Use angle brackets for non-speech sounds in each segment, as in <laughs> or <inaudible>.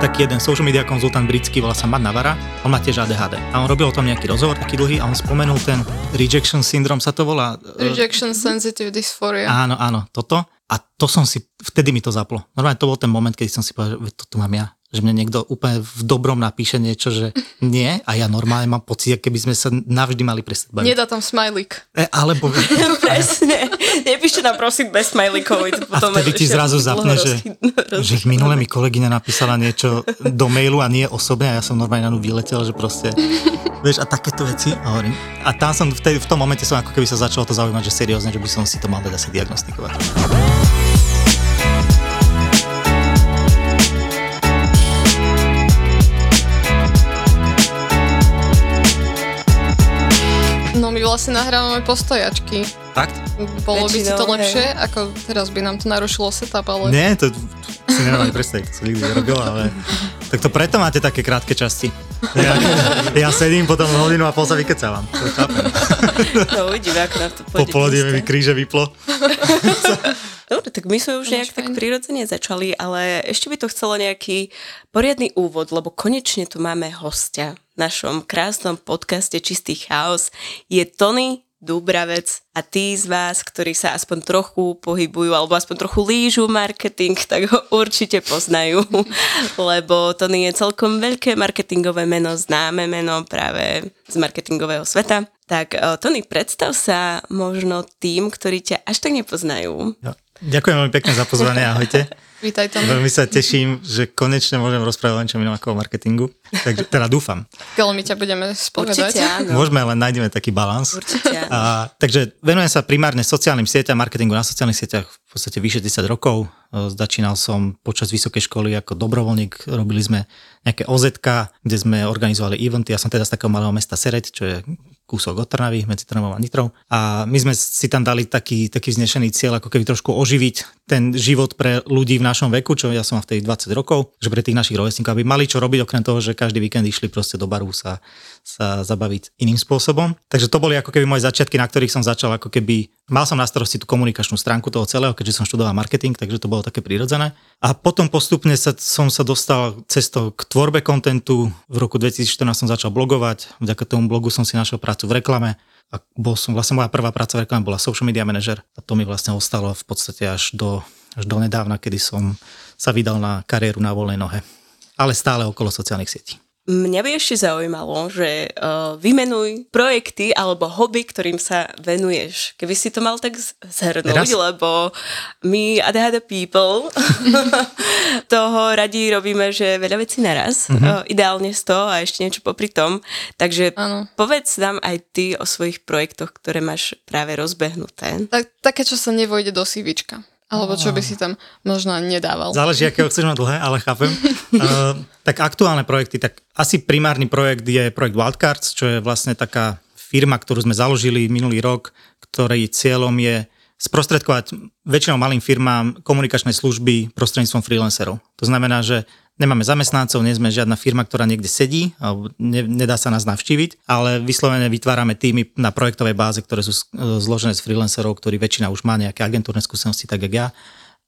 taký jeden social media konzultant britský, volá sa Matt Navara, on má tiež ADHD. A on robil o tom nejaký rozhovor, taký dlhý, a on spomenul ten rejection syndrome sa to volá. Rejection sensitive dysphoria. Áno, áno, toto. A to som si, vtedy mi to zaplo. Normálne to bol ten moment, keď som si povedal, že to tu mám ja že mne niekto úplne v dobrom napíše niečo, že nie a ja normálne mám pocit, keby sme sa navždy mali prestať baviť. Nedá tam smajlik. E, alebo... <laughs> Presne. Nepíšte nám prosím bez smajlikov. A vtedy ti zrazu zapne, že, že minule mi kolegyňa napísala niečo do mailu a nie osobne a ja som normálne na ňu vyletel, že proste... Vieš, a takéto veci a hovorím. A tam som v, tej, v tom momente som ako keby sa začalo to zaujímať, že seriózne, že by som si to mal dať asi diagnostikovať. My vlastne nahrávame postojačky. Fakt? Bolo by si to lepšie, ako teraz by nám to narušilo setup, ale... Nie, to si neviem ani predstaviť, to som nikdy nerobil, ale... Tak to preto máte také krátke časti. Ja, ja sedím potom hodinu a pol sa vykecávam. To chápem. No uvidíme, ako nám to Po pôjde. polodine mi kríže vyplo. Dobre, tak my sme už nejak tak prirodzene začali, ale ešte by to chcelo nejaký poriadny úvod, lebo konečne tu máme hostia našom krásnom podcaste Čistý chaos. Je Tony Dubravec a tí z vás, ktorí sa aspoň trochu pohybujú alebo aspoň trochu lížu marketing, <laughs> tak ho určite poznajú, <laughs> lebo Tony je celkom veľké marketingové meno, známe meno práve z marketingového sveta. Tak eh, Tony, predstav sa možno tým, ktorí ťa až tak nepoznajú. Ja. Ďakujem veľmi pekne za pozvanie, ahojte. <laughs> Vítaj tam. Veľmi sa teším, že konečne môžem rozprávať len čo inom ako o marketingu. Takže teda dúfam. Keľo my ťa budeme spovedať. Určite áno. Môžeme, len nájdeme taký balans. Určite. A, takže venujem sa primárne sociálnym sieťam, marketingu na sociálnych sieťach v podstate vyše 10 rokov. E, Začínal som počas vysokej školy ako dobrovoľník. Robili sme nejaké OZ, kde sme organizovali eventy. Ja som teda z takého malého mesta Sereď, čo je kúsok od Trnavy, medzi Trnavou a Nitrou. A my sme si tam dali taký, taký vznešený cieľ, ako keby trošku oživiť ten život pre ľudí v našom veku, čo ja som mal vtedy 20 rokov, že pre tých našich rovesníkov, aby mali čo robiť, okrem toho, že každý víkend išli proste do baru sa, sa zabaviť iným spôsobom. Takže to boli ako keby moje začiatky, na ktorých som začal ako keby, mal som na starosti tú komunikačnú stránku toho celého, keďže som študoval marketing, takže to bolo také prirodzené. A potom postupne sa, som sa dostal cestou k tvorbe kontentu. V roku 2014 som začal blogovať, vďaka tomu blogu som si našiel prácu v reklame a bol som, vlastne moja prvá práca v reklame bola social media manager a to mi vlastne ostalo v podstate až do, až do nedávna, kedy som sa vydal na kariéru na voľnej nohe. Ale stále okolo sociálnych sietí. Mňa by ešte zaujímalo, že uh, vymenuj projekty alebo hobby, ktorým sa venuješ. Keby si to mal tak z- zhrnúť, Teraz? lebo my ADHD people <laughs> toho radí robíme, že veľa vecí naraz, Mhm. uh, ideálne 100 a ešte niečo popri tom. Takže Áno. povedz nám aj ty o svojich projektoch, ktoré máš práve rozbehnuté. Tak, také, čo sa nevojde do CVčka. Alebo čo by si tam možno nedával. Záleží, akého chceš mať dlhé, ale chápem. <laughs> Uh, tak aktuálne projekty, tak asi primárny projekt je projekt Wildcards, čo je vlastne taká firma, ktorú sme založili minulý rok, ktorej cieľom je sprostredkovať väčšinou malým firmám komunikačné služby prostredníctvom freelancerov. To znamená, že nemáme zamestnancov, nie sme žiadna firma, ktorá niekde sedí, alebo ne, nedá sa nás navštíviť, ale vyslovene vytvárame týmy na projektovej báze, ktoré sú e, zložené z freelancerov, ktorí väčšina už má nejaké agentúrne skúsenosti, tak jak ja.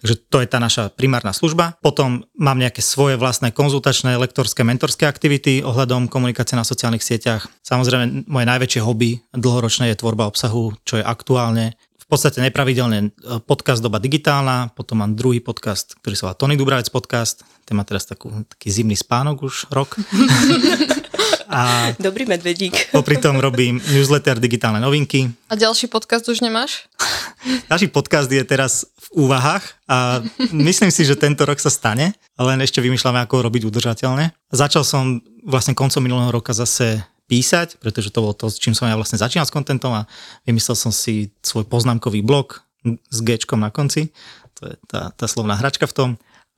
Takže to je tá naša primárna služba. Potom mám nejaké svoje vlastné konzultačné, lektorské, mentorské aktivity ohľadom komunikácie na sociálnych sieťach. Samozrejme, moje najväčšie hobby dlhoročné je tvorba obsahu, čo je aktuálne v podstate nepravidelne e, podcast Doba digitálna, potom mám druhý podcast, ktorý sa volá Tony Dubravec podcast, ten má teraz takú, taký zimný spánok už rok. <laughs> A Dobrý medvedík. popri tom robím newsletter Digitálne novinky, A ďalší podcast už nemáš? <laughs> Ďalší podcast je teraz v úvahách a myslím si, že tento rok sa stane, len ešte vymýšľame, ako ho robiť udržateľne. Začal som vlastne koncom minulého roka zase písať, pretože to bolo to, s čím som ja vlastne začínal s kontentom a vymyslel som si svoj poznámkový blog s G na konci. To je tá, tá slovná hračka v tom.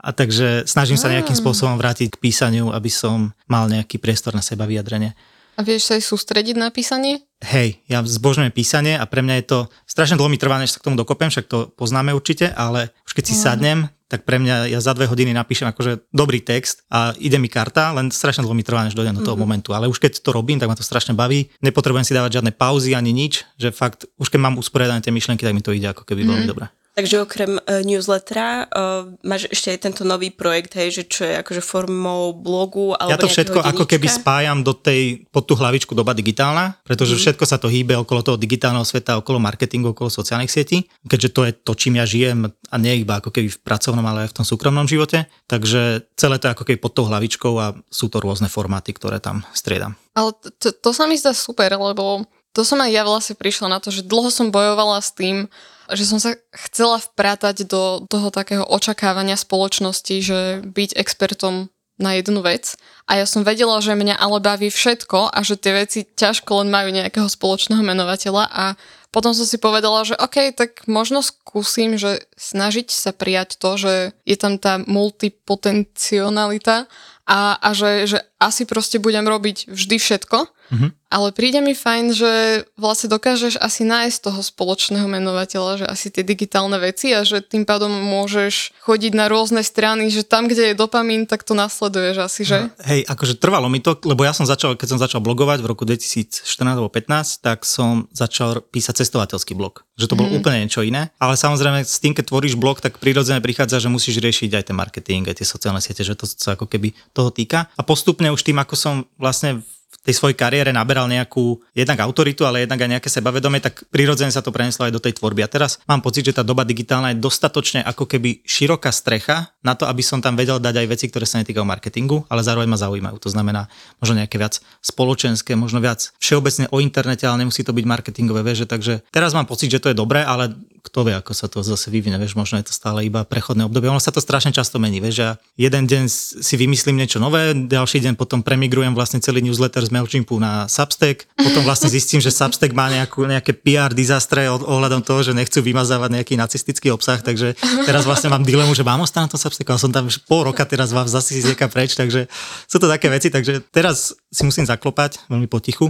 A takže snažím sa nejakým spôsobom vrátiť k písaniu, aby som mal nejaký priestor na seba vyjadrenie. A vieš sa aj sústrediť na písanie? Hej, ja zbožňujem písanie a pre mňa je to strašne dlho mi trvá, než sa k tomu dokopem, však to poznáme určite, ale už keď si sadnem, tak pre mňa ja za dve hodiny napíšem akože dobrý text a ide mi karta, len strašne dlho mi trvá, než dojdem do toho momentu. Ale už keď to robím, tak ma to strašne baví. Nepotrebujem si dávať žiadne pauzy ani nič, že fakt už keď mám usporiadané tie myšlienky, tak mi to ide ako keby veľmi dobre. Takže okrem uh, newslettera uh, máš ešte aj tento nový projekt, hej, že čo je akože formou blogu alebo Ja to všetko denníčka? ako keby spájam do tej, pod tú hlavičku doba digitálna, pretože mm. všetko sa to hýbe okolo toho digitálneho sveta, okolo marketingu, okolo sociálnych sietí, keďže to je to, čím ja žijem a nie iba ako keby v pracovnom, ale aj v tom súkromnom živote. Takže celé to je ako keby pod tou hlavičkou a sú to rôzne formáty, ktoré tam striedam. Ale to, to sa mi zdá super, lebo to som aj ja vlastne prišla na to, že dlho som bojovala s tým, že som sa chcela vprátať do toho takého očakávania spoločnosti, že byť expertom na jednu vec. A ja som vedela, že mňa ale baví všetko a že tie veci ťažko len majú nejakého spoločného menovateľa. A potom som si povedala, že OK, tak možno skúsim, že snažiť sa prijať to, že je tam tá multipotencionalita a, a že, že asi proste budem robiť vždy všetko, mm-hmm. ale príde mi fajn, že vlastne dokážeš asi nájsť toho spoločného menovateľa, že asi tie digitálne veci a že tým pádom môžeš chodiť na rôzne strany, že tam, kde je dopamín, tak to nasleduješ asi, že? Hej, akože trvalo mi to, lebo ja som začal, keď som začal blogovať v roku 2014 alebo 15, tak som začal písať cestovateľský blog. Že to bolo mm. úplne niečo iné. Ale samozrejme s tým, keď tvoríš blog, tak prirodzene prichádza, že musíš riešiť aj ten marketing, aj tie sociálne siete, že to sa ako keby toho týka. A postupne už tým, ako som vlastne tej svojej kariére naberal nejakú jednak autoritu, ale jednak aj nejaké sebavedomie, tak prirodzene sa to preneslo aj do tej tvorby. A teraz mám pocit, že tá doba digitálna je dostatočne ako keby široká strecha na to, aby som tam vedel dať aj veci, ktoré sa netýkajú marketingu, ale zároveň ma zaujímajú. To znamená možno nejaké viac spoločenské, možno viac všeobecne o internete, ale nemusí to byť marketingové, vieš, takže teraz mám pocit, že to je dobré, ale kto vie, ako sa to zase vyvinie, vieš, možno je to stále iba prechodné obdobie. Ono sa to strašne často mení, vieš, že jeden deň si vymyslím niečo nové, ďalší deň potom premigrujem vlastne celý newsletter z MailChimpu na Substack, potom vlastne zistím, že Substack má nejakú, nejaké PR dizastre ohľadom toho, že nechcú vymazávať nejaký nacistický obsah, takže teraz vlastne mám dilemu, že mám ostať na tom Substacku, ale som tam už pol roka teraz vám zase si preč, takže sú to také veci, takže teraz si musím zaklopať veľmi potichu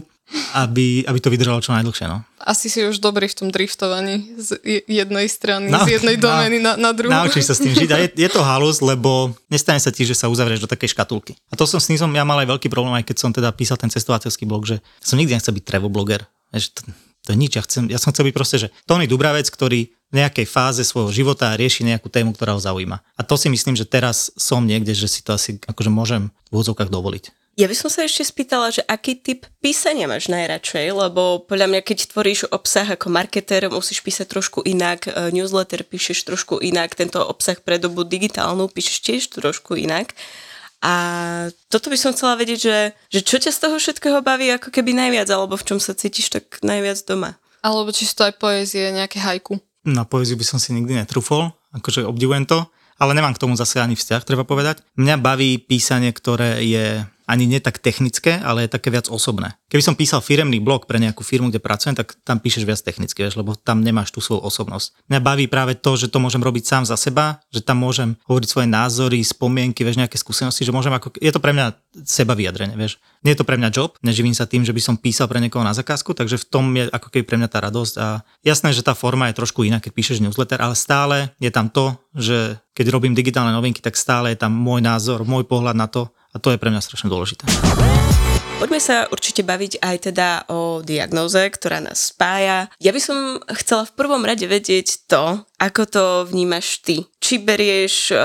aby, aby to vydržalo čo najdlhšie. No. Asi si už dobrý v tom driftovaní z jednej strany, no, z jednej domény na, na druhú. Naučíš sa s tým žiť a je, je to halus, lebo nestane sa ti, že sa uzavrieš do takej škatulky. A to som s tým som ja mal aj veľký problém, aj keď som teda písal ten cestovateľský blog, že som nikdy nechcel byť travel to, to je nič, ja, chcem, ja som chcel byť proste, že Tony Dubravec, ktorý v nejakej fáze svojho života rieši nejakú tému, ktorá ho zaujíma. A to si myslím, že teraz som niekde, že si to asi akože môžem v úvodzovkách dovoliť. Ja by som sa ešte spýtala, že aký typ písania máš najradšej, lebo podľa mňa, keď tvoríš obsah ako marketer, musíš písať trošku inak, e, newsletter píšeš trošku inak, tento obsah pre dobu digitálnu píšeš tiež trošku inak. A toto by som chcela vedieť, že, že čo ťa z toho všetkého baví ako keby najviac, alebo v čom sa cítiš tak najviac doma. Alebo čisto aj poézie, nejaké hajku. Na poéziu by som si nikdy netrúfol, akože obdivujem to, ale nemám k tomu zase ani vzťah, treba povedať. Mňa baví písanie, ktoré je ani nie tak technické, ale je také viac osobné. Keby som písal firemný blog pre nejakú firmu, kde pracujem, tak tam píšeš viac technicky, vieš, lebo tam nemáš tú svoju osobnosť. Mňa baví práve to, že to môžem robiť sám za seba, že tam môžem hovoriť svoje názory, spomienky, vieš, nejaké skúsenosti, že môžem ako... Je to pre mňa seba vyjadrenie, vieš. Nie je to pre mňa job, neživím sa tým, že by som písal pre niekoho na zakázku, takže v tom je ako keby pre mňa tá radosť a jasné, že tá forma je trošku iná, keď píšeš newsletter, ale stále je tam to, že keď robím digitálne novinky, tak stále je tam môj názor, môj pohľad na to, a to je pre mňa strašne dôležité. Poďme sa určite baviť aj teda o diagnóze, ktorá nás spája. Ja by som chcela v prvom rade vedieť to, ako to vnímaš ty. Či berieš uh,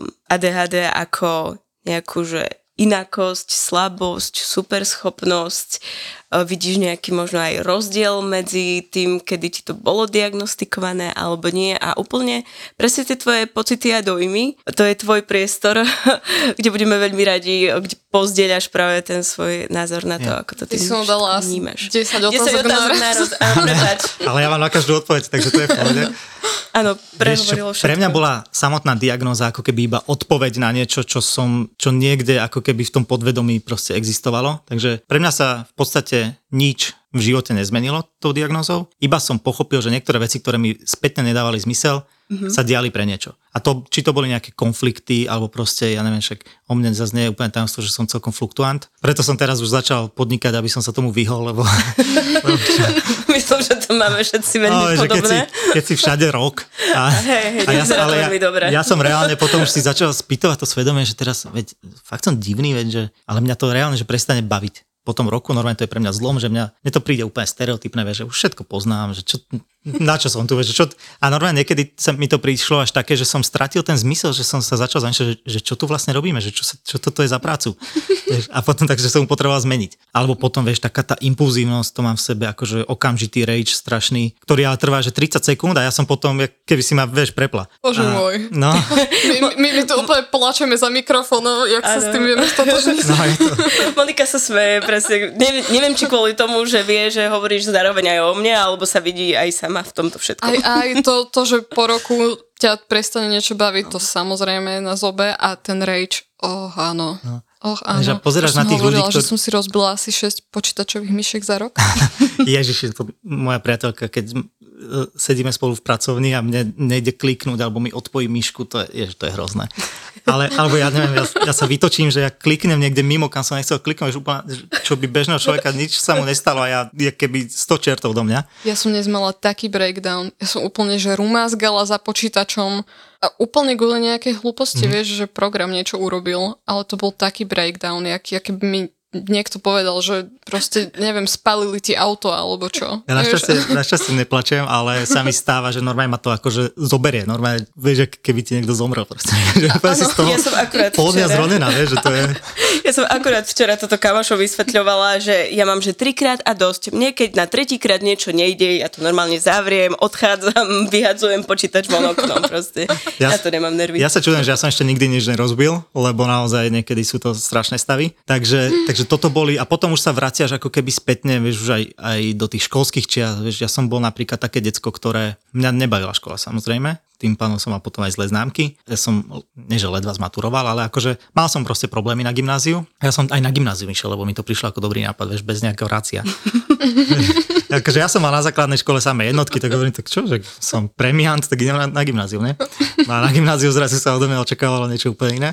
eh, ADHD ako nejakú, že inakosť, slabosť, superschopnosť, vidíš nejaký možno aj rozdiel medzi tým, kedy ti to bolo diagnostikované alebo nie? A úplne presne tie tvoje pocity a dojmy, to je tvoj priestor, <laughs> kde budeme veľmi radi, kde pozdieľaš práve ten svoj názor na to, ako to ty, ty som dala vnímaš. 10 otázok, 10 otázok na roz... <laughs> Ale ja mám na každú odpoveď, takže to je v pohode. <laughs> Áno, prehovorilo všetko. Pre mňa bola samotná diagnóza ako keby iba odpoveď na niečo, čo som, čo niekde ako keby v tom podvedomí proste existovalo. Takže pre mňa sa v podstate nič v živote nezmenilo tou diagnózou. Iba som pochopil, že niektoré veci, ktoré mi spätne nedávali zmysel, mm-hmm. sa diali pre niečo. A to, či to boli nejaké konflikty, alebo proste, ja neviem, však o mne zase nie je úplne tajomstvo, že som celkom fluktuant. Preto som teraz už začal podnikať, aby som sa tomu vyhol, lebo... <laughs> Myslím, že to máme všetci veľmi no, podobné. Keď si, keď si všade rok. A, <laughs> hey, a ja, ale ja, ja, som reálne potom už si začal spýtovať to svedomie, že teraz, veď, fakt som divný, veď, že, ale mňa to reálne, že prestane baviť po tom roku, normálne to je pre mňa zlom, že mňa, mne to príde úplne stereotypné, že už všetko poznám, že čo, na čo som tu, že čo, a normálne niekedy sa mi to prišlo až také, že som stratil ten zmysel, že som sa začal zamýšľať, že, že čo tu vlastne robíme, že čo, sa, čo toto je za prácu. <laughs> A potom takže som mu potreboval zmeniť. Alebo potom, vieš, taká tá impulzívnosť, to mám v sebe, akože okamžitý rage strašný, ktorý ale trvá, že 30 sekúnd a ja som potom, keby si ma, vieš, prepla. Bože a, môj. No. <laughs> my, my, my tu úplne plačeme za mikrofónom, jak ano. sa s tým vieme stotožniť. <laughs> No, je to... Monika sa smeje, presne. Neviem, neviem, či kvôli tomu, že vie, že hovoríš zároveň aj o mne, alebo sa vidí aj sama v tomto všetkom. Aj, aj to, to, že po roku ťa prestane niečo baviť, to samozrejme na zobe a ten rage, oh áno. No. Och, áno. Že pozeráš na tých hovorila, ľudí, ktorý... že som si rozbila asi 6 počítačových myšiek za rok. <laughs> <laughs> Ježiš, to moja priateľka, keď sedíme spolu v pracovni a mne nejde kliknúť alebo mi odpojí myšku, to je, jež, to je hrozné. Ale, alebo ja neviem, ja, ja sa vytočím, že ja kliknem niekde mimo, kam som nechcel kliknúť, úplne, čo by bežného človeka nič sa mu nestalo a ja je keby 100 čertov do mňa. Ja som dnes mala taký breakdown. Ja som úplne, že rumázgala za počítačom a úplne kvôli nejakej hlúposti, mm. vieš, že program niečo urobil, ale to bol taký breakdown, jak, jak by mi niekto povedal, že proste, neviem, spalili ti auto alebo čo. Ja našťastie, našťastie neplačem, ale sa mi stáva, že normálne ma to akože zoberie. Normálne, vieš, keby ti niekto zomrel proste. <laughs> Že ano, si z toho ja som akurát včera, zronená, vieš, že to je... <laughs> Ja som akurát včera toto Kamašov vysvetľovala, že ja mám, že trikrát a dosť. Mne keď na tretíkrát niečo nejde, ja to normálne zavriem, odchádzam, <laughs> vyhadzujem počítač von oknom proste. Ja, ja to nemám nervy. Ja sa čudujem, že ja som ešte nikdy nič nerozbil, lebo naozaj niekedy sú to strašné stavy. Takže, takže Takže toto boli, a potom už sa vraciaš ako keby spätne, vieš, už aj, aj do tých školských čias, vieš, ja som bol napríklad také decko, ktoré, mňa nebavila škola samozrejme, tým pánom som mal potom aj zlé známky. Ja som, nie že ledva zmaturoval, ale akože mal som proste problémy na gymnáziu. Ja som aj na gymnáziu išiel, lebo mi to prišlo ako dobrý nápad, vieš, bez nejakého rácia. <laughs> akože ja som mal na základnej škole samé jednotky, tak hovorím, tak čo, že som premiant, tak idem na, na gymnáziu, ne? A na gymnáziu zrazu sa odo mňa očakávalo niečo úplne iné.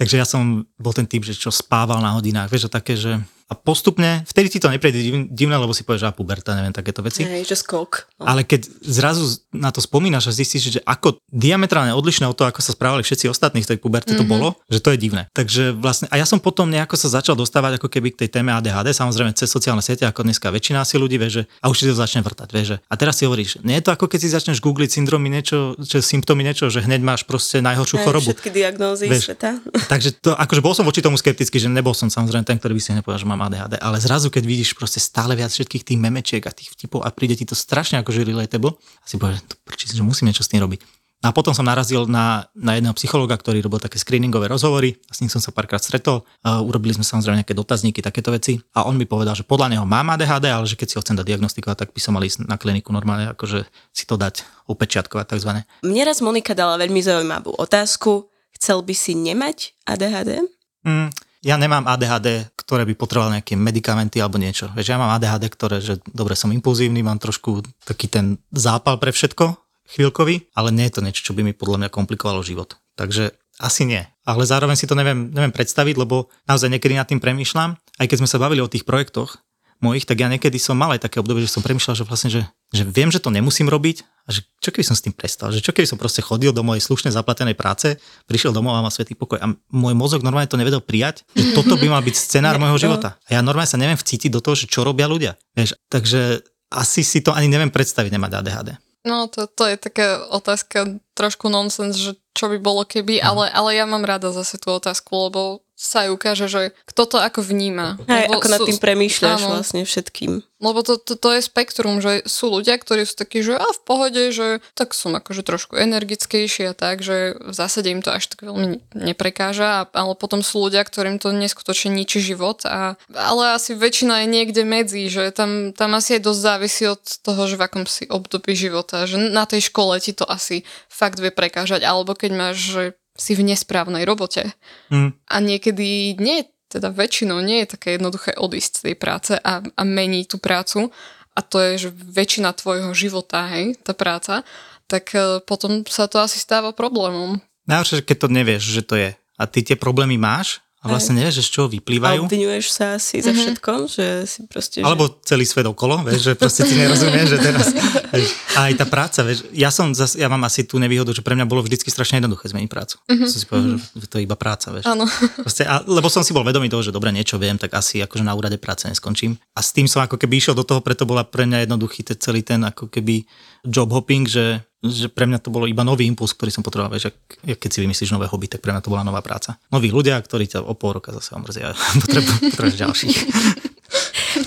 Takže ja som bol ten typ, že čo spával na hodinách, vieš, také, že a postupne, vtedy ti to neprejde divné, lebo si povieš, že puberta, neviem, takéto veci. Hej, že skok. No. Ale keď zrazu na to spomínaš a zistíš, že ako diametrálne odlišné od toho, ako sa správali všetci ostatní v tej puberte mm-hmm. to mhm. bolo, že to je divné. Takže vlastne, a ja som potom nejako sa začal dostávať ako keby k tej téme ADHD, samozrejme cez sociálne siete, ako dneska väčšina asi ľudí vie, že a už si to začne vrtať, vieš, že, a teraz si hovoríš, nie je to ako keď si začneš googliť syndromy niečo, čo symptómy niečo, že hneď máš proste najhoršiu Aj, chorobu. Všetky diagnózy vieš, sveta. Takže to, akože bol som voči tomu skeptický, že nebol som samozrejme ten, ktorý by si nepovedal, že mám ADHD, ale zrazu, keď vidíš proste stále viac všetkých tých memečiek a tých vtipov a príde ti to strašne že relatable, a si povieš, že musím niečo s tým robiť. No a potom som narazil na, na jedného psychologa, ktorý robil také screeningové rozhovory a s ním som sa párkrát stretol. Uh, urobili sme samozrejme nejaké dotazníky, takéto veci a on mi povedal, že podľa neho mám ADHD, ale že keď si ho chcem dať diagnostikovať, tak by som mal ísť na kliniku normálne, akože si to dať upečiatkovať takzvané. Mne raz Monika dala veľmi zaujímavú otázku. Chcel by si nemať ADHD? Mm, ja nemám ADHD, ktoré by potreboval nejaké medikamenty alebo niečo. Vieš, ja mám ADHD, ktoré, že dobre, som impulzívny, mám trošku taký ten zápal pre všetko, chvíľkový, ale nie je to niečo, čo by mi podľa mňa komplikovalo život. Takže asi nie. Ale zároveň si to neviem, neviem predstaviť, lebo naozaj niekedy nad tým premýšľam. Aj keď sme sa bavili o tých projektoch, mojich, tak ja niekedy som mal aj také obdobie, že som premýšľal, že vlastne, že, že viem, že to nemusím robiť a že čo keby som s tým prestal, že čo keby som proste chodil do mojej slušne zaplatenej práce, prišiel domov a mal svetý pokoj a môj mozog normálne to nevedel prijať, že toto by mal byť scenár <laughs> môjho života. A ja normálne sa neviem vcítiť do toho, že čo robia ľudia. Vieš, takže asi si to ani neviem predstaviť nemať ADHD. No, to, to je taká otázka trošku nonsens, že čo by bolo keby, no. ale, ale ja mám rada zase tú otázku, lebo sa aj ukáže, že kto to ako vníma. Aj, ako sú, nad tým premýšľaš áno, vlastne všetkým. Lebo to, to, to je spektrum, že sú ľudia, ktorí sú takí, že a v pohode, že tak som akože trošku energickejší a tak, že v zásade im to až tak veľmi neprekáža, ale potom sú ľudia, ktorým to neskutočne ničí život, a, ale asi väčšina je niekde medzi, že tam, tam asi aj dosť závisí od toho, že v akom si období života, že na tej škole ti to asi fakt vie prekážať, alebo keď máš, že si v nesprávnej robote. Mm. A niekedy nie, teda väčšinou nie je také jednoduché odísť z tej práce a, a meniť tú prácu a to je, že väčšina tvojho života, hej, tá práca, tak e, potom sa to asi stáva problémom. Najhoršie, keď to nevieš, že to je a ty tie problémy máš a vlastne nevieš, že z čoho vyplývajú. A obvinuješ sa asi za všetko, že si proste... Že... Alebo celý svet okolo, vieš, že proste ti nerozumieš, že teraz... Vieš, a aj tá práca, vieš, ja som zas, ja mám asi tú nevýhodu, že pre mňa bolo vždycky strašne jednoduché zmeniť prácu. Mm-hmm. Som si povedal, že to je iba práca, vieš. Áno. Proste, a, lebo som si bol vedomý toho, že dobre, niečo viem, tak asi akože na úrade práce neskončím. A s tým som ako keby išiel do toho, preto bola pre mňa jednoduchý ten celý ten ako keby job hopping, že že pre mňa to bolo iba nový impuls, ktorý som potreboval, že keď si vymyslíš nové hobby, tak pre mňa to bola nová práca. Noví ľudia, ktorí ťa o pol roka zase omrzia <laughs> a potrebuješ ďalších.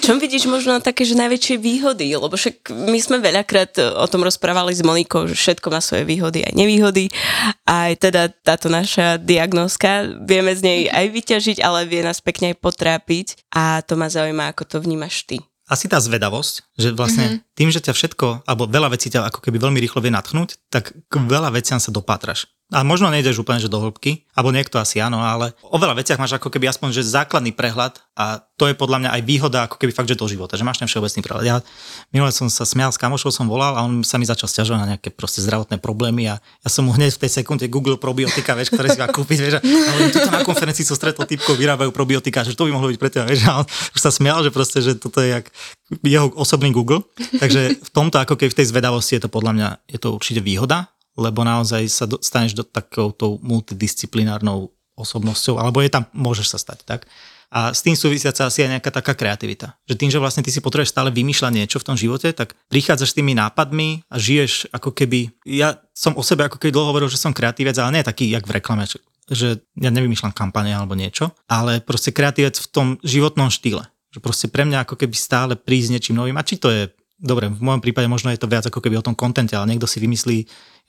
čom vidíš možno také, že najväčšie výhody? Lebo však my sme veľakrát o tom rozprávali s Monikou, že všetko má svoje výhody aj nevýhody. Aj teda táto naša diagnózka, vieme z nej aj vyťažiť, ale vie nás pekne aj potrápiť. A to ma zaujíma, ako to vnímaš ty asi tá zvedavosť, že vlastne mm-hmm. Tým, že ťa všetko, alebo veľa vecí ťa ako keby veľmi rýchlo vie natchnúť, tak k veľa veciam sa dopátraš. A možno nejdeš úplne, že do hĺbky, alebo niekto asi áno, ale o veľa veciach máš ako keby aspoň, že základný prehľad a to je podľa mňa aj výhoda ako keby fakt, že do života, že máš ten všeobecný prehľad. Ja minule som sa smial s kamošou, som volal a on sa mi začal stiažovať na nejaké proste zdravotné problémy a ja som mu hneď v tej sekunde Google probiotika, vieš, ktoré si má kúpiť, vieš, a tuto na konferencii som stretol typkov, vyrábajú probiotika, že to by mohlo byť pre teba, vieš, a on už sa smial, že proste, že toto je jak jeho osobný Google. Takže v tomto ako keby v tej zvedavosti je to podľa mňa, je to určite výhoda, lebo naozaj sa dostaneš do takouto multidisciplinárnou osobnosťou, alebo je tam, môžeš sa stať, tak? A s tým súvisiaca asi aj nejaká taká kreativita. Že tým, že vlastne ty si potrebuješ stále vymýšľať niečo v tom živote, tak prichádzaš s tými nápadmi a žiješ ako keby... Ja som o sebe ako keby dlho hovoril, že som kreatívec, ale nie taký, jak v reklame, že ja nevymýšľam kampane alebo niečo, ale proste kreatívec v tom životnom štýle. Že proste pre mňa ako keby stále prísť niečím novým. A či to je dobre, v môjom prípade možno je to viac ako keby o tom kontente, ale niekto si vymyslí,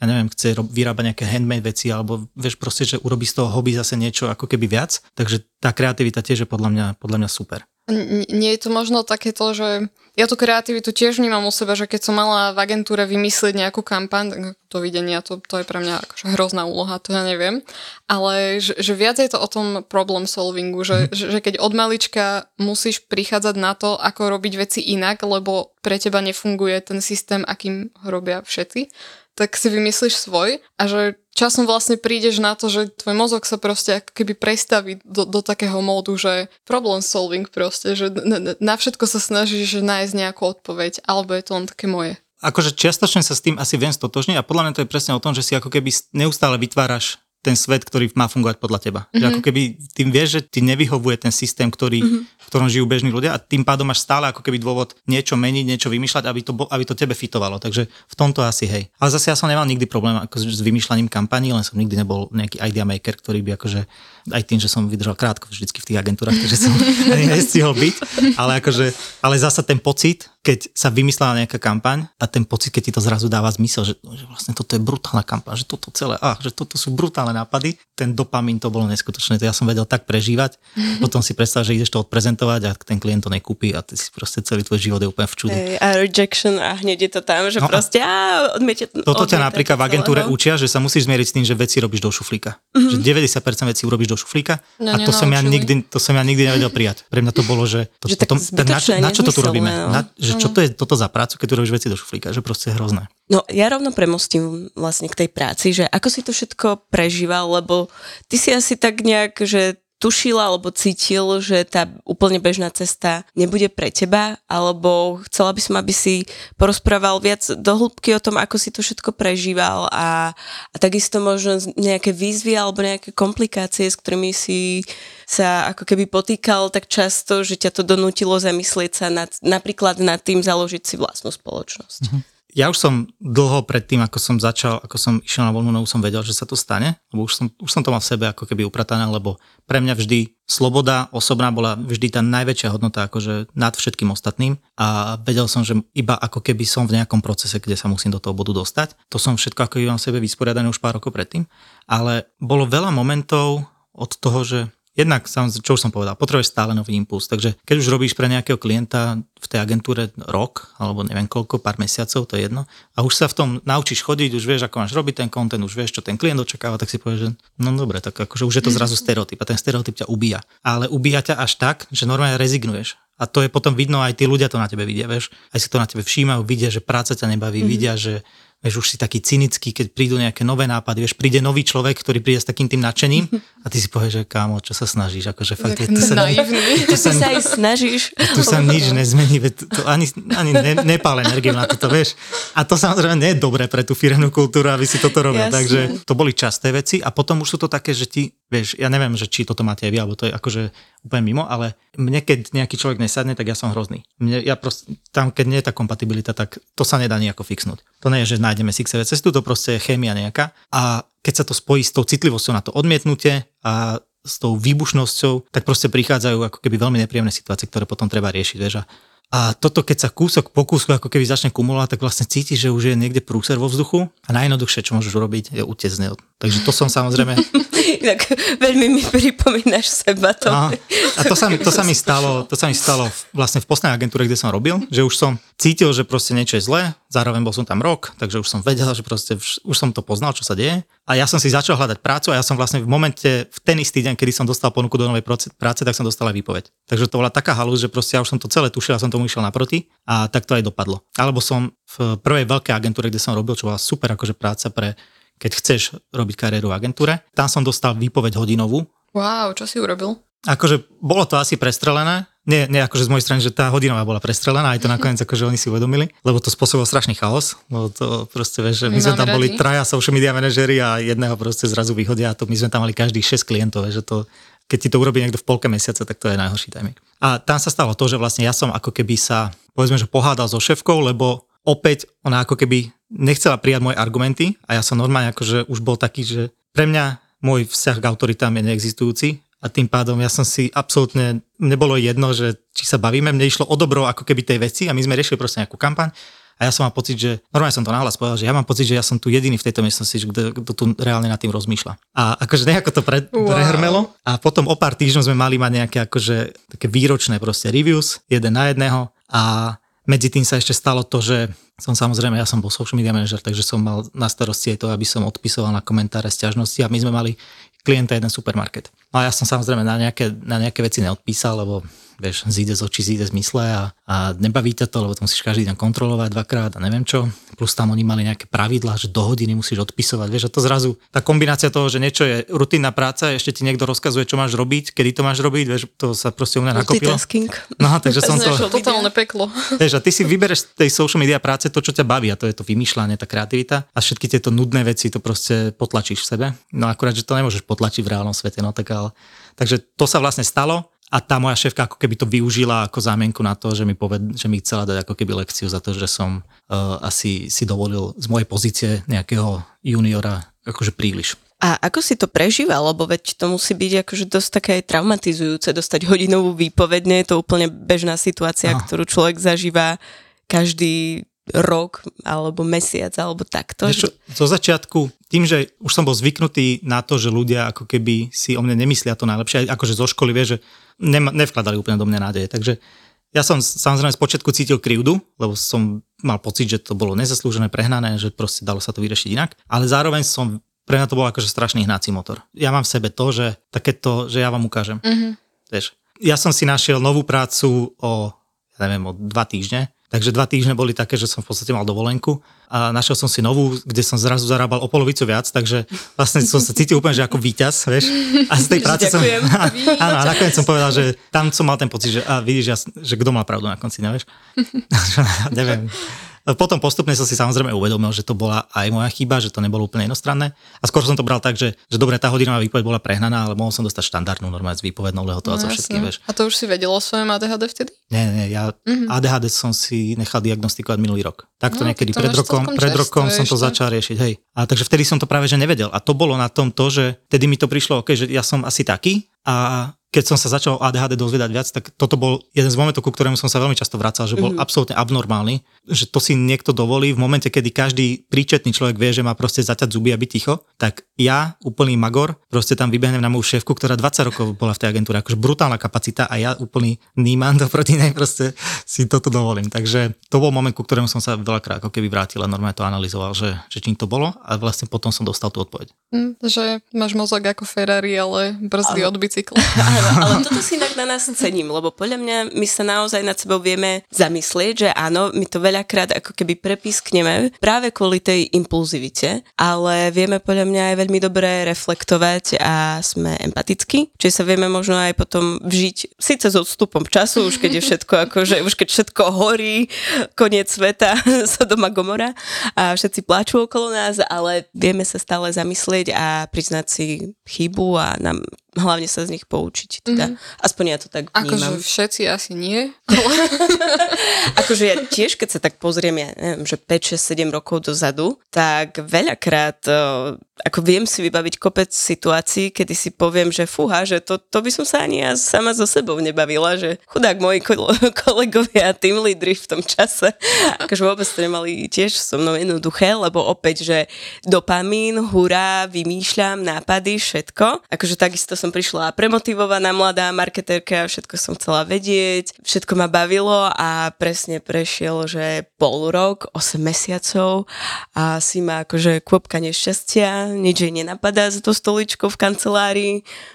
ja neviem, chce vyrábať nejaké handmade veci, alebo vieš proste, že urobí z toho hobby zase niečo ako keby viac. Takže tá kreativita tiež je podľa mňa, podľa mňa super. Nie je to možno takéto, že ja tú kreativitu tiež vnímam u seba, že keď som mala v agentúre vymyslieť nejakú kampaň, tak to videnia, to, to je pre mňa akože hrozná úloha, to ja neviem. Ale že, že viac je to o tom problem solvingu, že, mm. že, že keď od malička musíš prichádzať na to, ako robiť veci inak, lebo pre teba nefunguje ten systém, akým ho robia všetci, tak si vymyslíš svoj a že časom vlastne prídeš na to, že tvoj mozog sa proste ako keby prestaví do, do takého módu, že problem solving proste, že na, na všetko sa snažíš nájsť nejakú odpoveď, alebo je to len také moje. Akože čiastočne sa s tým asi viem stotožniť a podľa mňa to je presne o tom, že si ako keby neustále vytváraš ten svet, ktorý má fungovať podľa teba. Mm-hmm. Že mhm. ako keby tým vieš, že ti nevyhovuje ten systém, ktorý, mm-hmm. v ktorom žijú bežní ľudia a tým pádom máš stále ako keby dôvod niečo meniť, niečo vymýšľať, aby to, aby to tebe fitovalo. Takže v tomto asi hej. Ale zase ja som nemal nikdy problém ako s vymýšľaním kampaní, len som nikdy nebol nejaký idea maker, ktorý by akože aj tým, že som vydržal krátko vždycky v tých agentúrach, takže som ani <laughs> nestihol byť. Ale akože, ale zasa ten pocit, keď sa vymyslela nejaká kampaň a ten pocit, keď ti to zrazu dáva zmysel, že, že vlastne toto je brutálna kampaň, že toto celé, ah, že toto sú brutálne nápady, ten dopamín to bolo neskutočné, to ja som vedel tak prežívať, <laughs> potom si predstav, že ideš to odprezentovať a ten klient to nekúpi a ty si proste celý tvoj život je úplne v čudu. Hey, a rejection a hneď je to tam, že no proste a odmiete, Toto ťa napríklad v agentúre celého. učia, že sa musíš zmieriť s tým, že veci robíš do šuflíka. Mm-hmm. Že 90% vecí urobíš do šuflíka no, a to som, ja nikdy, to som ja nikdy nevedel prijať. Pre mňa to bolo, že, to, že potom, na, na, čo to tu robíme? No. Na, že čo to je toto za prácu, keď robíš veci do šuflíka, že proste je hrozné. No ja rovno premostím vlastne k tej práci, že ako si to všetko prežíval, lebo ty si asi tak nejak, že tušil alebo cítil, že tá úplne bežná cesta nebude pre teba, alebo chcela by som, aby si porozprával viac do hĺbky o tom, ako si to všetko prežíval a, a takisto možno nejaké výzvy alebo nejaké komplikácie, s ktorými si sa ako keby potýkal tak často, že ťa to donútilo zamyslieť sa nad, napríklad nad tým založiť si vlastnú spoločnosť. Mm-hmm ja už som dlho pred tým, ako som začal, ako som išiel na voľnú nohu, som vedel, že sa to stane, lebo už som, už som to mal v sebe ako keby upratané, lebo pre mňa vždy sloboda osobná bola vždy tá najväčšia hodnota akože nad všetkým ostatným a vedel som, že iba ako keby som v nejakom procese, kde sa musím do toho bodu dostať. To som všetko ako mám sebe vysporiadané už pár rokov predtým, ale bolo veľa momentov od toho, že Jednak, čo už som povedal, potrebuješ stále nový impuls. Takže keď už robíš pre nejakého klienta v tej agentúre rok, alebo neviem koľko, pár mesiacov, to je jedno, a už sa v tom naučíš chodiť, už vieš, ako máš robiť ten content, už vieš, čo ten klient očakáva, tak si povieš, že no dobre, tak akože už je to zrazu stereotyp a ten stereotyp ťa ubíja. Ale ubíja ťa až tak, že normálne rezignuješ. A to je potom vidno, aj tí ľudia to na tebe vidia, vieš. Aj si to na tebe všímajú, vidia, že práca ťa nebaví, mm-hmm. vidia, že vieš, už si taký cynický, keď prídu nejaké nové nápady, vieš, príde nový človek, ktorý príde s takým tým nadšením a ty si povieš, že kámo, čo sa snažíš, akože fakt, to sa, naivný. to sa, aj snažíš. tu sa nič nezmení, veď to ani, ani ne, nepále energiu na toto, vieš. A to samozrejme nie je dobré pre tú firemnú kultúru, aby si toto robil, Jasne. takže to boli časté veci a potom už sú to také, že ti, vieš, ja neviem, že či toto máte aj vy, alebo to je akože úplne mimo, ale mne keď nejaký človek nesadne, tak ja som hrozný. Mne, ja proste, tam keď nie je tá kompatibilita, tak to sa nedá nejako fixnúť. To nie je, že nájdeme sixové cestu, to proste je chémia nejaká. A keď sa to spojí s tou citlivosťou na to odmietnutie a s tou výbušnosťou, tak proste prichádzajú ako keby veľmi nepríjemné situácie, ktoré potom treba riešiť, vieš. A a toto, keď sa kúsok po kúsku ako keby začne kumulovať, tak vlastne cítiš, že už je niekde prúser vo vzduchu a najjednoduchšie, čo môžeš urobiť, je utiec z neho. Takže to som samozrejme... <laughs> Tak veľmi mi pripomínaš seba to. A, a to, sa mi, to, sa mi stalo, to sa mi stalo vlastne v poslednej agentúre, kde som robil, že už som cítil, že proste niečo je zlé, zároveň bol som tam rok, takže už som vedel, že proste vš- už som to poznal, čo sa deje. A ja som si začal hľadať prácu a ja som vlastne v momente, v ten istý deň, kedy som dostal ponuku do novej práce, tak som dostal aj výpoveď. Takže to bola taká halus, že proste ja už som to celé tušil a som tomu išiel naproti a tak to aj dopadlo. Alebo som v prvej veľkej agentúre, kde som robil, čo bola super akože práca pre keď chceš robiť kariéru v agentúre. Tam som dostal výpoveď hodinovú, Wow, čo si urobil? Akože bolo to asi prestrelené, nie, nie akože z mojej strany, že tá hodinová bola prestrelená, aj to nakoniec akože oni si uvedomili, lebo to spôsobilo strašný chaos, lebo to proste vieš, že my sme Nemáme tam boli radi. traja social media manažery a jedného proste zrazu vyhodia a to my sme tam mali každých 6 klientov, že to keď ti to urobí niekto v polke mesiaca, tak to je najhorší timing. A tam sa stalo to, že vlastne ja som ako keby sa, povedzme, že pohádal so šéfkou, lebo opäť ona ako keby nechcela prijať moje argumenty a ja som normálne akože už bol taký, že pre mňa môj vzťah k autoritám je neexistujúci a tým pádom ja som si absolútne, nebolo jedno, že či sa bavíme, mne išlo o dobro ako keby tej veci a my sme riešili proste nejakú kampaň a ja som mal pocit, že, normálne som to nahlas povedal, že ja mám pocit, že ja som tu jediný v tejto miestnosti, kto, kto tu reálne nad tým rozmýšľa. A akože nejako to pre, Wow. prehrmelo a potom o pár týždňov sme mali mať nejaké akože také výročné proste reviews, jeden na jedného a medzi tým sa ešte stalo to, že som samozrejme, ja som bol social media manager, takže som mal na starosti aj to, aby som odpisoval na komentáre sťažnosti a my sme mali klienta jeden supermarket. No a ja som samozrejme na nejaké, na nejaké veci neodpísal, lebo vieš, zíde z očí, zíde z mysle a, a nebaví ťa to, lebo to musíš každý deň kontrolovať dvakrát a neviem čo. Plus tam oni mali nejaké pravidlá, že do hodiny musíš odpisovať. Vieš, a to zrazu, tá kombinácia toho, že niečo je rutinná práca, ešte ti niekto rozkazuje, čo máš robiť, kedy to máš robiť, vieš, to sa proste u mňa nakopilo. No, takže som to... Totálne peklo. <laughs> Vieš, a ty si vybereš z tej social media práce to, čo ťa baví a to je to vymýšľanie, tá kreativita a všetky tieto nudné veci to proste potlačíš v sebe. No akurát, že to nemôžeš potlačiť v reálnom svete, no tak ale... Takže to sa vlastne stalo a tá moja šéfka ako keby to využila ako zámienku na to, že mi, poved, že mi chcela dať ako keby lekciu za to, že som uh, asi si dovolil z mojej pozície nejakého juniora akože príliš. A ako si to prežíval? Lebo veď to musí byť akože dosť také aj traumatizujúce, dostať hodinovú výpoveď, nie je to úplne bežná situácia, No. ktorú človek zažíva každý rok alebo mesiac alebo takto. Vieš čo, zo začiatku, tým, že už som bol zvyknutý na to, že ľudia ako keby si o mne nemyslia to najlepšie, aj akože zo školy vie, že nem, nevkladali úplne do mňa nádeje. Takže ja som samozrejme z počiatku cítil krivdu, lebo som mal pocit, že to bolo nezaslúžené, prehnané, že proste dalo sa to vyriešiť inak. Ale zároveň som, pre mňa to bol akože strašný hnací motor. Ja mám v sebe to, že takéto, že ja vám ukážem. Mhm. Vieš, ja som si našiel novú prácu o, ja neviem, o dva týždne. Takže dva týždne boli také, že som v podstate mal dovolenku a našiel som si novú, kde som zrazu zarábal o polovicu viac, takže vlastne som sa cítil úplne, že ako víťaz, vieš. A z tej práce som... <laughs> Áno, a nakoniec som povedal, že tam som mal ten pocit, že a vidíš, ja, že kto má pravdu na konci, nevieš? <laughs> Neviem. Potom postupne som si samozrejme uvedomil, že to bola aj moja chyba, že to nebolo úplne jednostranné. A skôr som to bral tak, že, že dobre, tá hodinová výpoveď bola prehnaná, ale mohol som dostať štandardnú normálne s výpovednou lehotou a so No, všetkým, vieš. A to už si vedelo o svojom ADHD vtedy? Nie, nie, ja Mhm. mm-hmm. ADHD som si nechal diagnostikovať minulý rok. Takto No, niekedy to pred rokom, pred rokom som to ešte. začal riešiť, hej. A takže vtedy som to práve že nevedel. A to bolo na tom to, že vtedy mi to prišlo, okay, že ja som asi taký a keď som sa začal ADHD dozvedať viac, tak toto bol jeden z momentov, ku ktorému som sa veľmi často vracal, že bol mm-hmm. absolútne abnormálny, že to si niekto dovolí v momente, kedy každý príčetný človek vie, že má proste zaťať zuby a byť ticho, tak ja, úplný magor, proste tam vybehnem na moju šéfku, ktorá 20 rokov bola v tej agentúre, akože brutálna kapacita a ja úplný níman <laughs> proti nej proste si toto dovolím. Takže to bol moment, ku ktorému som sa veľakrát ako keby vrátil a normálne to analyzoval, že, že čím to bolo a vlastne potom som dostal tú odpoveď. Hm, že máš mozog ako Ferrari, ale brzdy ale... od bicykla. <laughs> Áno, ale toto si inak na nás cením, lebo podľa mňa my sa naozaj nad sebou vieme zamyslieť, že áno, my to veľakrát ako keby prepískneme práve kvôli tej impulzivite, ale vieme podľa mňa aj veľmi dobre reflektovať a sme empatickí, čiže sa vieme možno aj potom vžiť, síce s odstupom času, už keď je všetko ako, že už keď všetko horí, koniec sveta, <laughs> doma Gomora a všetci pláču okolo nás, ale vieme sa stále zamyslieť a priznať si chybu a nám hlavne sa z nich poučiť. Teda, mm-hmm. Aspoň ja to tak vnímam. Akože všetci asi nie. <laughs> <laughs> akože ja tiež, keď sa tak pozriem, ja neviem, že 5, 6, 7 rokov dozadu, tak veľakrát ako viem si vybaviť kopec situácií, kedy si poviem, že fúha, že to, to by som sa ani ja sama so sebou nebavila, že chudák moji <laughs> kolegovia a tým lídry v tom čase, akože vôbec to nemali tiež so mnou jednoduché, lebo opäť, že dopamín, hurá, vymýšľam, nápady, všetko. Akože takisto som prišla premotivovaná mladá marketérka, všetko som chcela vedieť, všetko ma bavilo a presne prešiel, že pol rok, 8 mesiacov a si ma akože kôpka nešťastia nič jej nenapadá za to stoličkou v kancelárii,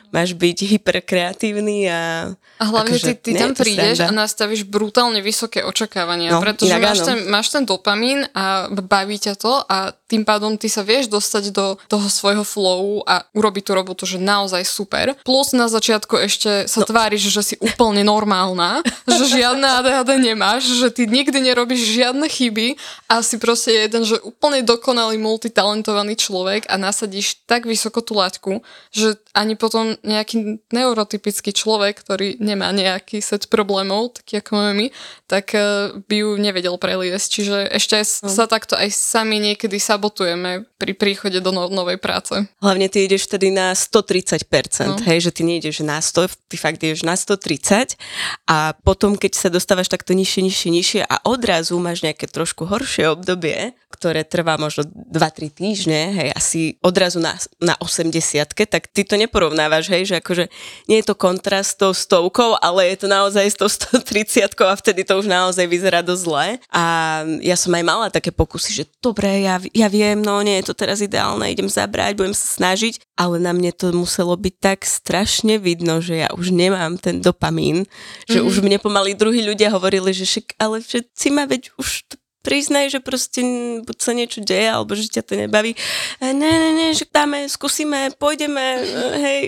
máš byť hyperkreatívny a... A hlavne akože, ty, ty tam prídeš a nastavíš brutálne vysoké očakávania, no, pretože máš ten, máš ten dopamín a baví ťa to a tým pádom ty sa vieš dostať do toho svojho flowu a urobiť tú robotu, že naozaj super. Plus na začiatku ešte sa no. tváriš, že si úplne normálna, <laughs> že žiadne ADHD nemáš, že ty nikdy nerobíš žiadne chyby a si proste jeden, že úplne dokonalý multitalentovaný človek a nasadíš tak vysoko tú laťku, že ani potom nejaký neurotypický človek, ktorý nemá nejaký set problémov, taký ako máme my, tak eh, by ju nevedel preliesť. Čiže ešte no. sa takto aj sami niekedy sabotujeme pri príchode do no- novej práce. Hlavne ty ideš tedy na 130%, no. hej, že ty nejdeš na 100, ty fakt ideš na 130 a potom, keď sa dostávaš takto nižšie, nižšie, nižšie a odrazu máš nejaké trošku horšie obdobie, ktoré trvá možno 2-3 týždne, hej, asi odrazu na, na 80 tak ty to neporovnávaš, hej, že akože nie je to kontrast s tou stovkou, ale je to naozaj s tou 130 a vtedy to už naozaj vyzerá dosť zle. A ja som aj mala také pokusy, že dobre, ja, ja viem, no nie je to teraz ideálne, idem zabrať, budem sa snažiť, ale na mne to muselo byť tak strašne vidno, že ja už nemám ten dopamín, že mm-hmm. už mne pomaly druhí ľudia hovorili, že však, ale všetci ma veď už priznaj, že proste buď sa niečo deje, alebo že ťa to nebaví. Ne, ne, ne, že dáme, skúsime, pôjdeme, hej,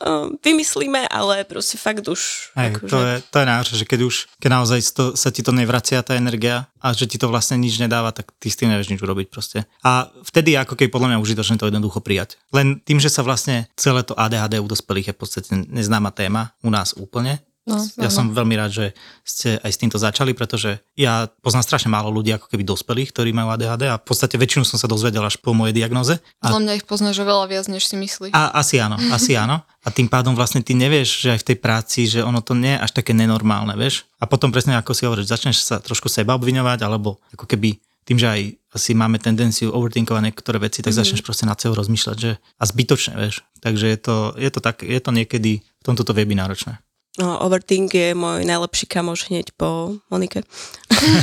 no, vymyslíme, ale proste fakt už. Hej, akože... to, je, to je náročné, že keď už, keď naozaj to, sa ti to nevracia, tá energia, a že ti to vlastne nič nedáva, tak ty s tým nevieš nič urobiť proste. A vtedy ako keď podľa mňa užitočné to jednoducho prijať. Len tým, že sa vlastne celé to ADHD u dospelých je v podstate neznáma téma u nás úplne, No, ja som veľmi rád, že ste aj s týmto začali, pretože ja poznám strašne málo ľudí, ako keby dospelých, ktorí majú ADHD a v podstate väčšinu som sa dozvedel až po mojej diagnoze. A... mňa ich poznáš veľa viac, než si myslíš. A asi áno, <laughs> asi áno. A tým pádom vlastne ty nevieš, že aj v tej práci, že ono to nie je až také nenormálne, vieš. A potom presne ako si hovoríš, začneš sa trošku seba obviňovať, alebo ako keby tým, že aj asi máme tendenciu overthinkovať niektoré veci, tak mm-hmm. začneš proste na sebou rozmýšľať, že a zbytočne, vieš. Takže je to, je to tak, je to niekedy, v tomto to vie byť náročné. No, overthink je môj najlepší kamoš hneď po Monike. <laughs>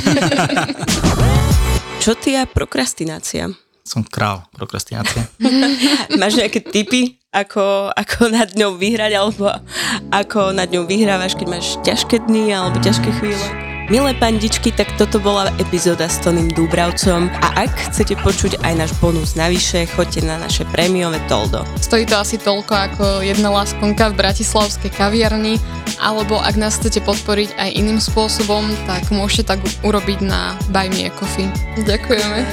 Čo ty a prokrastinácia? Som král prokrastinácie. <laughs> Máš nejaké tipy, ako, ako nad ňou vyhrať, alebo ako nad ňou vyhrávaš, keď máš ťažké dny alebo ťažké chvíle? Milé pandičky, tak toto bola epizóda s Toným Dúbravcom a ak chcete počuť aj náš bonus navyše, choďte na naše prémiové toldo. Stojí to asi toľko ako jedna láskonka v bratislavskej kaviarni, alebo ak nás chcete podporiť aj iným spôsobom, tak môžete tak urobiť na Buy Me a Coffee. Ďakujeme.